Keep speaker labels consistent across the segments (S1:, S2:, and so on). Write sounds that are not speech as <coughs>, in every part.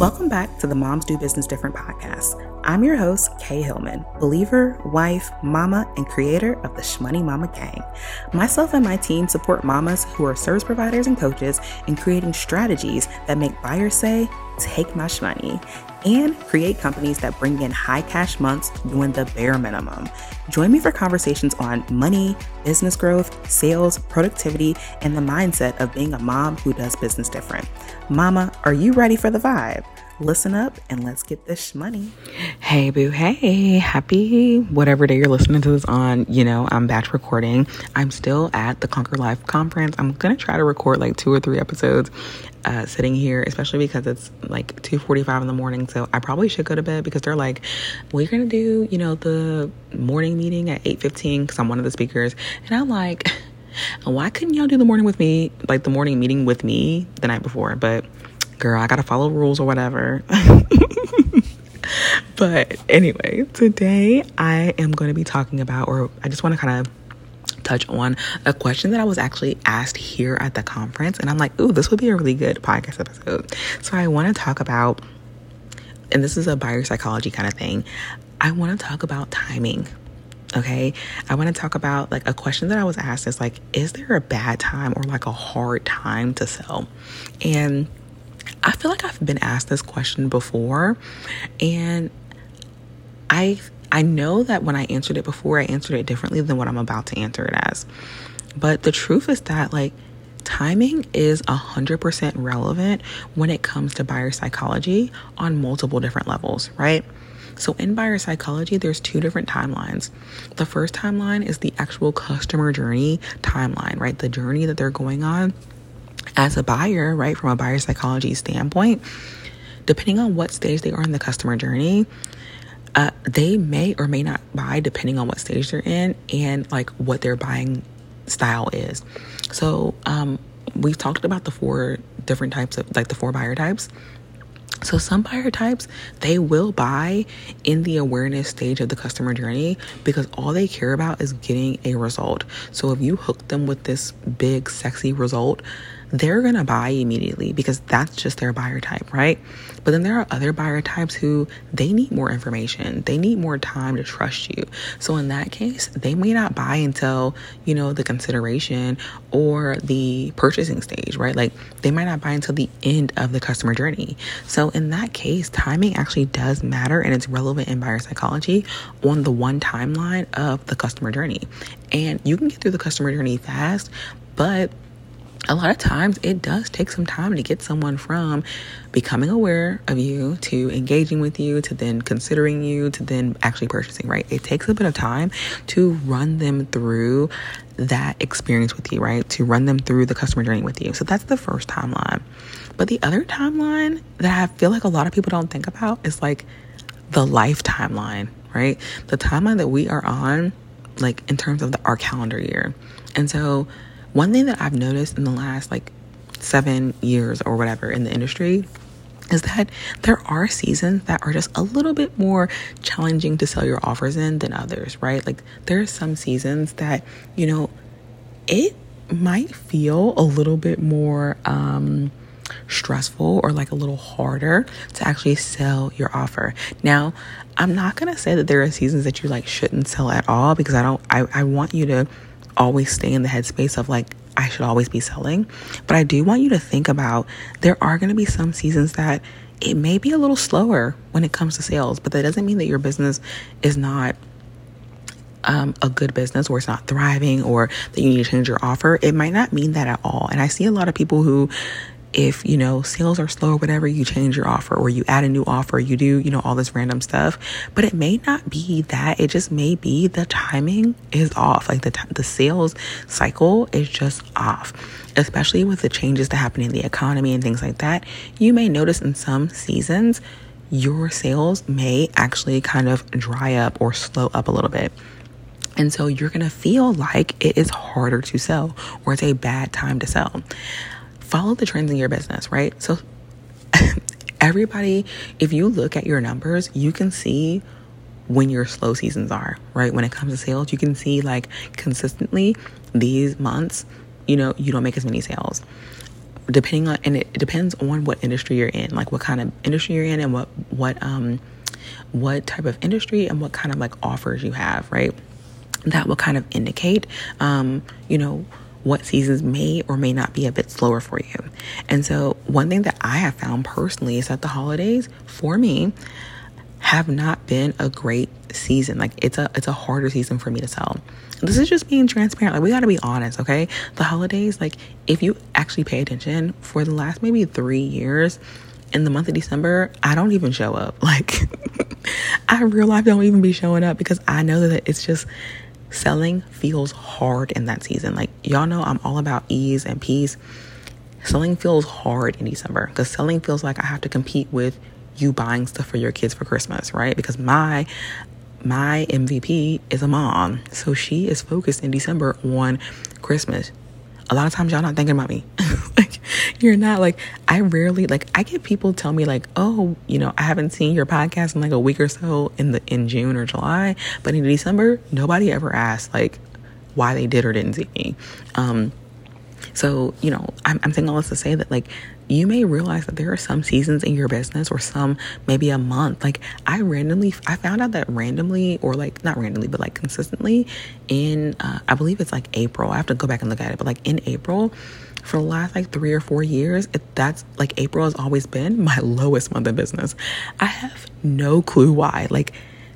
S1: Welcome back to the Moms Do Business Different podcast. I'm your host, Kay Hillman, believer, wife, mama, and creator of the Schmoney Mama Gang. Myself and my team support mamas who are service providers and coaches in creating strategies that make buyers say, Take my schmoney and create companies that bring in high cash months doing the bare minimum. Join me for conversations on money, business growth, sales, productivity, and the mindset of being a mom who does business different. Mama, are you ready for the vibe? Listen up and let's get this money.
S2: Hey, boo. Hey, happy whatever day you're listening to this on. You know, I'm batch recording. I'm still at the Conquer Life conference. I'm going to try to record like two or three episodes uh, sitting here, especially because it's like 2:45 in the morning. So I probably should go to bed because they're like, "We're gonna do, you know, the morning meeting at 8:15" because I'm one of the speakers, and I'm like, <laughs> "Why couldn't y'all do the morning with me, like the morning meeting with me the night before?" But girl, I gotta follow rules or whatever. <laughs> but anyway, today I am going to be talking about, or I just want to kind of touch on a question that I was actually asked here at the conference. And I'm like, ooh, this would be a really good podcast episode. So I want to talk about, and this is a buyer psychology kind of thing. I want to talk about timing. Okay. I want to talk about like a question that I was asked is like, is there a bad time or like a hard time to sell? And I feel like I've been asked this question before. And I I know that when I answered it before, I answered it differently than what I'm about to answer it as. But the truth is that, like, timing is 100% relevant when it comes to buyer psychology on multiple different levels, right? So, in buyer psychology, there's two different timelines. The first timeline is the actual customer journey timeline, right? The journey that they're going on as a buyer, right? From a buyer psychology standpoint, depending on what stage they are in the customer journey, uh, they may or may not buy depending on what stage they're in and like what their buying style is. So, um, we've talked about the four different types of like the four buyer types. So, some buyer types, they will buy in the awareness stage of the customer journey because all they care about is getting a result. So, if you hook them with this big, sexy result, they're going to buy immediately because that's just their buyer type, right? But then there are other buyer types who they need more information. They need more time to trust you. So in that case, they may not buy until, you know, the consideration or the purchasing stage, right? Like they might not buy until the end of the customer journey. So in that case, timing actually does matter and it's relevant in buyer psychology on the one timeline of the customer journey. And you can get through the customer journey fast, but a lot of times it does take some time to get someone from becoming aware of you to engaging with you to then considering you to then actually purchasing, right? It takes a bit of time to run them through that experience with you, right? To run them through the customer journey with you. So that's the first timeline. But the other timeline that I feel like a lot of people don't think about is like the life timeline, right? The timeline that we are on, like in terms of the, our calendar year. And so, one thing that I've noticed in the last like seven years or whatever in the industry is that there are seasons that are just a little bit more challenging to sell your offers in than others, right? Like there are some seasons that, you know, it might feel a little bit more um stressful or like a little harder to actually sell your offer. Now, I'm not going to say that there are seasons that you like shouldn't sell at all because I don't I I want you to always stay in the headspace of like, I should always be selling. But I do want you to think about there are going to be some seasons that it may be a little slower when it comes to sales, but that doesn't mean that your business is not um, a good business or it's not thriving or that you need to change your offer. It might not mean that at all. And I see a lot of people who if you know sales are slow or whatever you change your offer or you add a new offer you do you know all this random stuff. But it may not be that. It just may be the timing is off. Like the t- the sales cycle is just off. Especially with the changes that happen in the economy and things like that you may notice in some seasons your sales may actually kind of dry up or slow up a little bit. And so you're going to feel like it is harder to sell or it's a bad time to sell follow the trends in your business, right? So, <laughs> everybody, if you look at your numbers, you can see when your slow seasons are, right? When it comes to sales, you can see like consistently these months, you know, you don't make as many sales. depending on and it depends on what industry you're in like what kind of industry you're in and what what um what type of industry and what kind of like offers you have right that will kind of indicate um you know what seasons may or may not be a bit slower for you. And so, one thing that I have found personally is that the holidays for me have not been a great season. Like it's a it's a harder season for me to sell. This is just being transparent. Like we got to be honest, okay? The holidays, like if you actually pay attention for the last maybe 3 years in the month of December, I don't even show up. <laughs> Like <laughs> I real life don't even be showing up because I know that it's just selling feels hard in that season. Like y'all know I'm all about ease and peace. Selling feels hard in December because selling feels like I have to compete with you buying stuff for your kids for Christmas, right? Because my my MVP is a mom. So she is focused in December on Christmas. A lot of times y'all not thinking about me. <laughs> like you're not like I rarely like I get people tell me like, "Oh, you know, I haven't seen your podcast in like a week or so in the in June or July, but in December, nobody ever asked like why they did or didn't see me." Um so, you know, I'm, I'm saying all this to say that, like, you may realize that there are some seasons in your business or some maybe a month. Like, I randomly, I found out that randomly, or like, not randomly, but like consistently in, uh, I believe it's like April. I have to go back and look at it, but like in April, for the last like three or four years, it, that's like April has always been <laughs> my lowest month of business. I have no clue why. Like,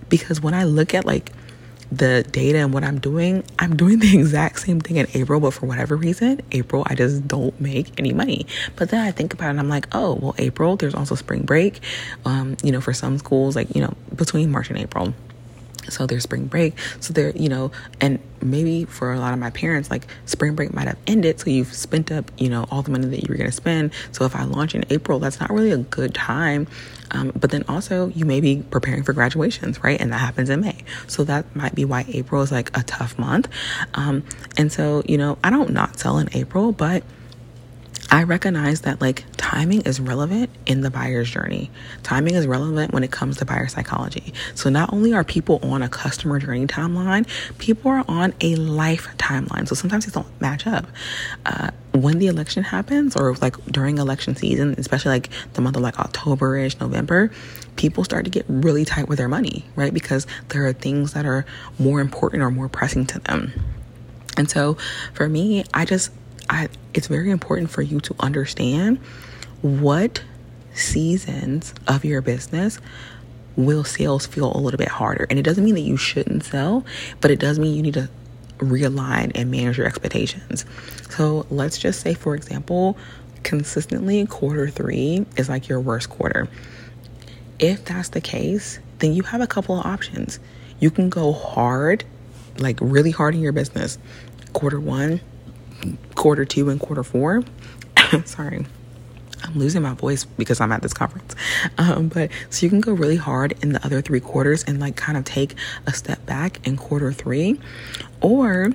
S2: because when I look at like, the data and what I'm doing, I'm doing <laughs> the exact same thing in April, but for whatever reason, April, I just don't make any money. But then I think about it and I'm like, oh, well, April, there's also spring break. Um, you know, for some schools, like, you know, between March and April. So there's spring break. So there, you know, and maybe for a lot of my parents, like spring break might have ended. So you've spent up, you know, all the money that you were going to spend. So if I launch in April, that's not really a good time. Um, but then also you may be preparing for graduations, right? And that happens in May. So that might be why April is like a tough month. Um, and so, you know, I don't not sell in April, but I recognize that like timing is relevant in the buyer's journey. Timing is relevant when it comes to buyer psychology. So not only are people on a customer journey timeline, people are on a life timeline. So sometimes these don't match up. Uh, when the election happens or like during election season, especially like the month of like October-ish, November, people start to get really tight with their money, right? Because there are things that are more important or more pressing to them. And so for me, I just I, it's very important for you to understand what seasons of your business will sales feel a little bit harder. And it doesn't mean that you shouldn't sell, but it does mean you need to realign and manage your expectations. So let's just say, for example, consistently quarter three is like your worst quarter. If that's the case, then you have a couple of options. You can go hard, like really hard in your business. Quarter one, quarter two and quarter four. <coughs> Sorry. I'm losing my voice because I'm at this conference. Um, but so you can go really hard in the other three quarters and like kind of take a step back in quarter three, or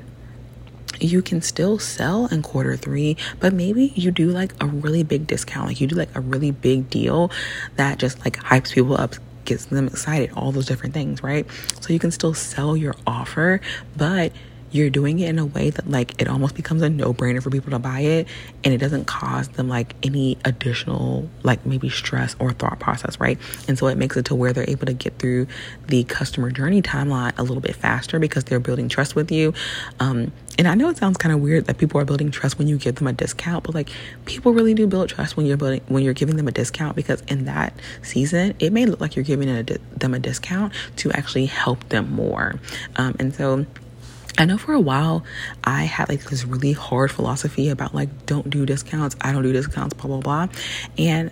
S2: you can still sell in quarter three, but maybe you do like a really big discount. Like you do like a really big deal that just like hypes people up, gets them excited, all those different things, right? So you can still sell your offer, but you're doing it in a way that like it almost becomes a no-brainer for people to buy it and it doesn't cause them like any additional like maybe stress or thought process right and so it makes it to where they're able to get through the customer journey timeline a little bit faster because they're building trust with you um, and I know it sounds kind of weird that people are building trust when you give them a discount, but like people really do build trust when you're building when you're giving them a discount because in that season it may look like you're giving a, them a discount to actually help them more. Um, and so I know for a while I had like this really hard philosophy about like don't do discounts, I don't do discounts, blah blah blah. And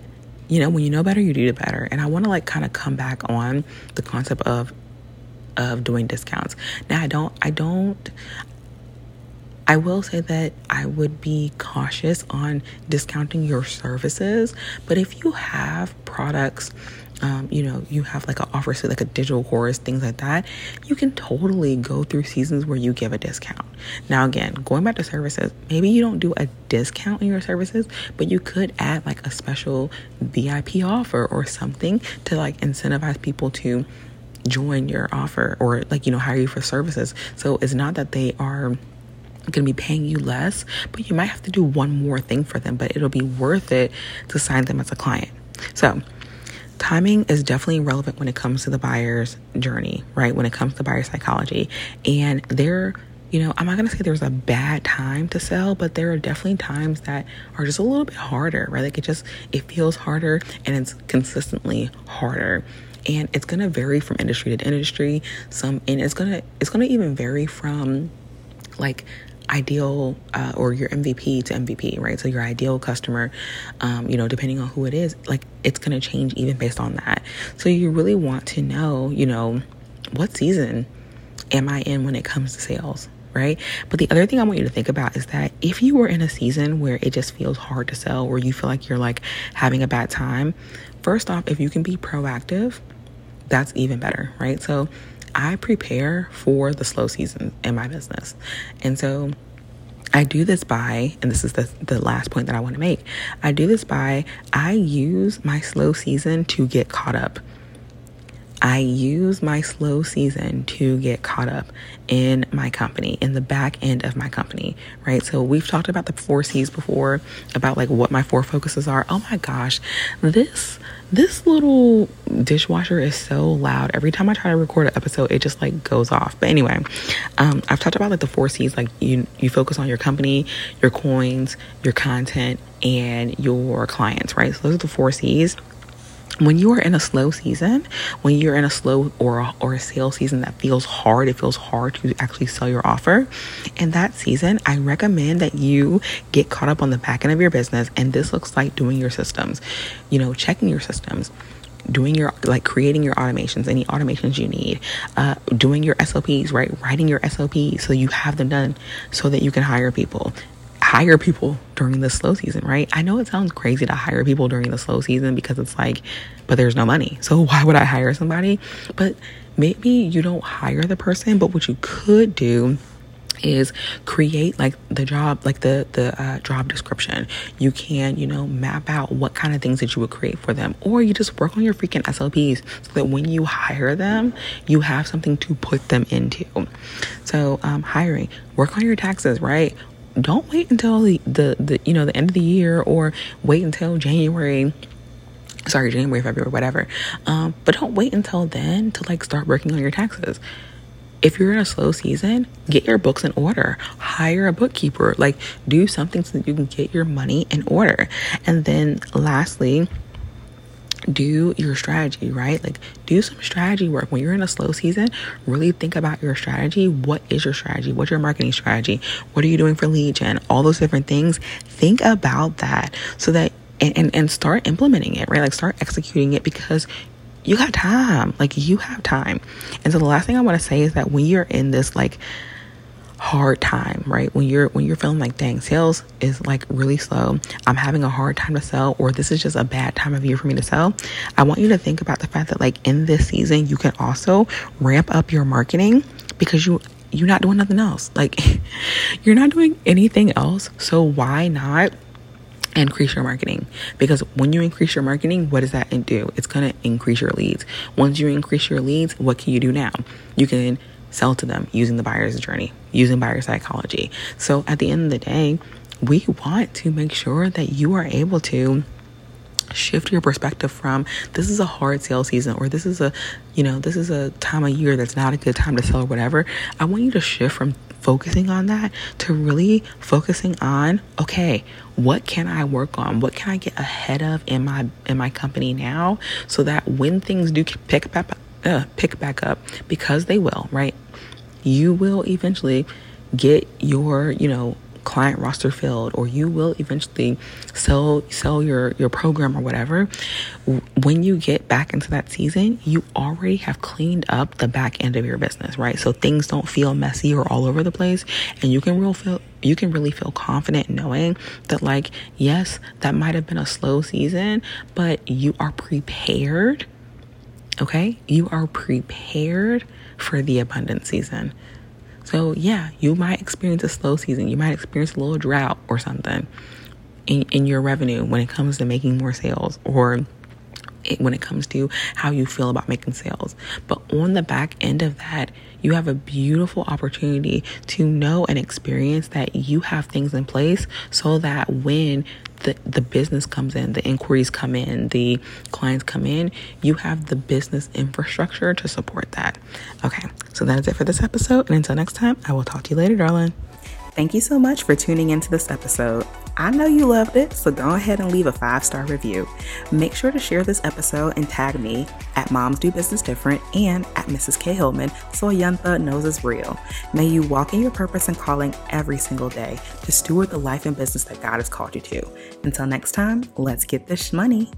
S2: you know, when you know better, you do it better. And I want to like kind of come back on the concept of of doing discounts. Now I don't I don't I will say that I would be cautious on discounting your services, but if you have products, um, you know, you have like an offer, so like a digital course, things like that, you can totally go through seasons where you give a discount. Now, again, going back to services, maybe you don't do a discount in your services, but you could add like a special VIP offer or something to like incentivize people to join your offer or like, you know, hire you for services. So it's not that they are going to be paying you less, but you might have to do one more thing for them, but it'll be worth it to sign them as a client. So, timing is definitely relevant when it comes to the buyer's journey, right? When it comes to buyer psychology. And there, you know, I'm not going to say there's a bad time to sell, but there are definitely times that are just a little bit harder, right? Like it just, it feels harder and it's consistently harder and it's going to vary from industry to industry some and it's going to it's going to even vary from like ideal uh, or your MVP to MVP, right? So your ideal customer, um, you know, depending on who it is, like it's going to change even based on that. So you really want to know, you know, what season am I in when it comes to sales? Right. But the other thing I want you to think about is that if you were in a season where it just feels hard to sell or you feel like you're like having a bad time, first off, if you can be proactive, that's even better, right? So I prepare for the slow season in my business. And so I do this by, and this is the, the last point that I want to make. I do this by, I use my slow season to get caught up. I use my slow season to get caught up in my company, in the back end of my company, right? So we've talked about the four C's before, about like what my four focuses are. Oh my gosh, this this little dishwasher is so loud. Every time I try to record an episode, it just like goes off. But anyway, um, I've talked about like the four C's. Like you, you focus on your company, your coins, your content, and your clients. Right. So those are the four C's when you are in a slow season, when you're in a slow or a, or a sales season that feels hard, it feels hard to actually sell your offer. In that season, I recommend that you get caught up on the back end of your business, and this looks like doing your systems, you know, checking your systems doing your like creating your automations any automations you need uh, doing your sops right writing your sops so you have them done so that you can hire people hire people during the slow season, right? I know it sounds crazy to hire people during the slow season because it's like, but there's no money. So <laughs> why would I hire somebody? But maybe you don't hire the person, but what you could do is create like the job like the the uh, job description you can you know map out what kind of things that you would create for them or you just work on your freaking sops so that when you hire them you have something to put them into so um, hiring work on your taxes right don't wait until the, the, the you know the end of the year or wait until January. Sorry January February whatever. Um, but don't wait until then to like start working on your taxes. If you're in a slow season get your books in order. Hire a bookkeeper. Like do something so that you can get your money in order. And then lastly do your strategy, right? Like, do some strategy work. When you're in a slow season, really think about your strategy. What is your strategy? What's your marketing strategy? What are you doing for lead gen? All those different things. Think about that so that, and, and, and start implementing it, right? Like, start executing it because you got time. Like, you have time. And so, the last thing I want to say is that when you're in this, like, hard time, right? When you're when you're feeling like dang, sales is like really slow. I'm having a hard time to sell or this is just a bad time of year for me to sell. I want you to think about the fact that like in this season you can also ramp up your marketing because you you're not doing nothing else. Like <laughs> you're not doing anything else. So why not increase your marketing because when you increase your marketing what does that do it's going to increase your leads once you increase your leads what can you do now you can sell to them using the buyer's journey, using buyer psychology. So at the end of the day, we want to make sure that you are able to shift your perspective from this is a hard sales season or this is a you know this is a time of year that's not a good time to sell or whatever i want you to shift from focusing on that to really focusing on okay what can i work on what can i get ahead of in my in my company now so that when things do pick back uh, pick back up because they will, right? You will eventually get your, you know, client roster filled or you will eventually sell sell your your program or whatever when you get back into that season you already have cleaned up the back end of your business right so things don't feel messy or all over the place and you can real feel you can really feel confident knowing that like yes that might have been a slow season but you are prepared Okay? You are prepared for the abundant season. So, yeah, you might experience a slow season. You might experience a little drought or something in, in your revenue when it comes to making more sales or when it comes to how you feel about making sales. But on the back end of that, you have a beautiful opportunity to know and experience that you have things in place so that when the, the business comes in, the inquiries come in, the clients come in, you have the business infrastructure to support that. Okay, so that is it for this episode. And until next time, I will talk to you later, darling.
S1: Thank you so much for tuning into this episode. I know you loved it, so go ahead and leave a five star review. Make sure to share this episode and tag me at Moms Do Business Different and at Mrs. K. Hillman so a knows it's real. May you walk in your purpose and calling every single day to steward the life and business that God has called you to. Until next time, let's get this money.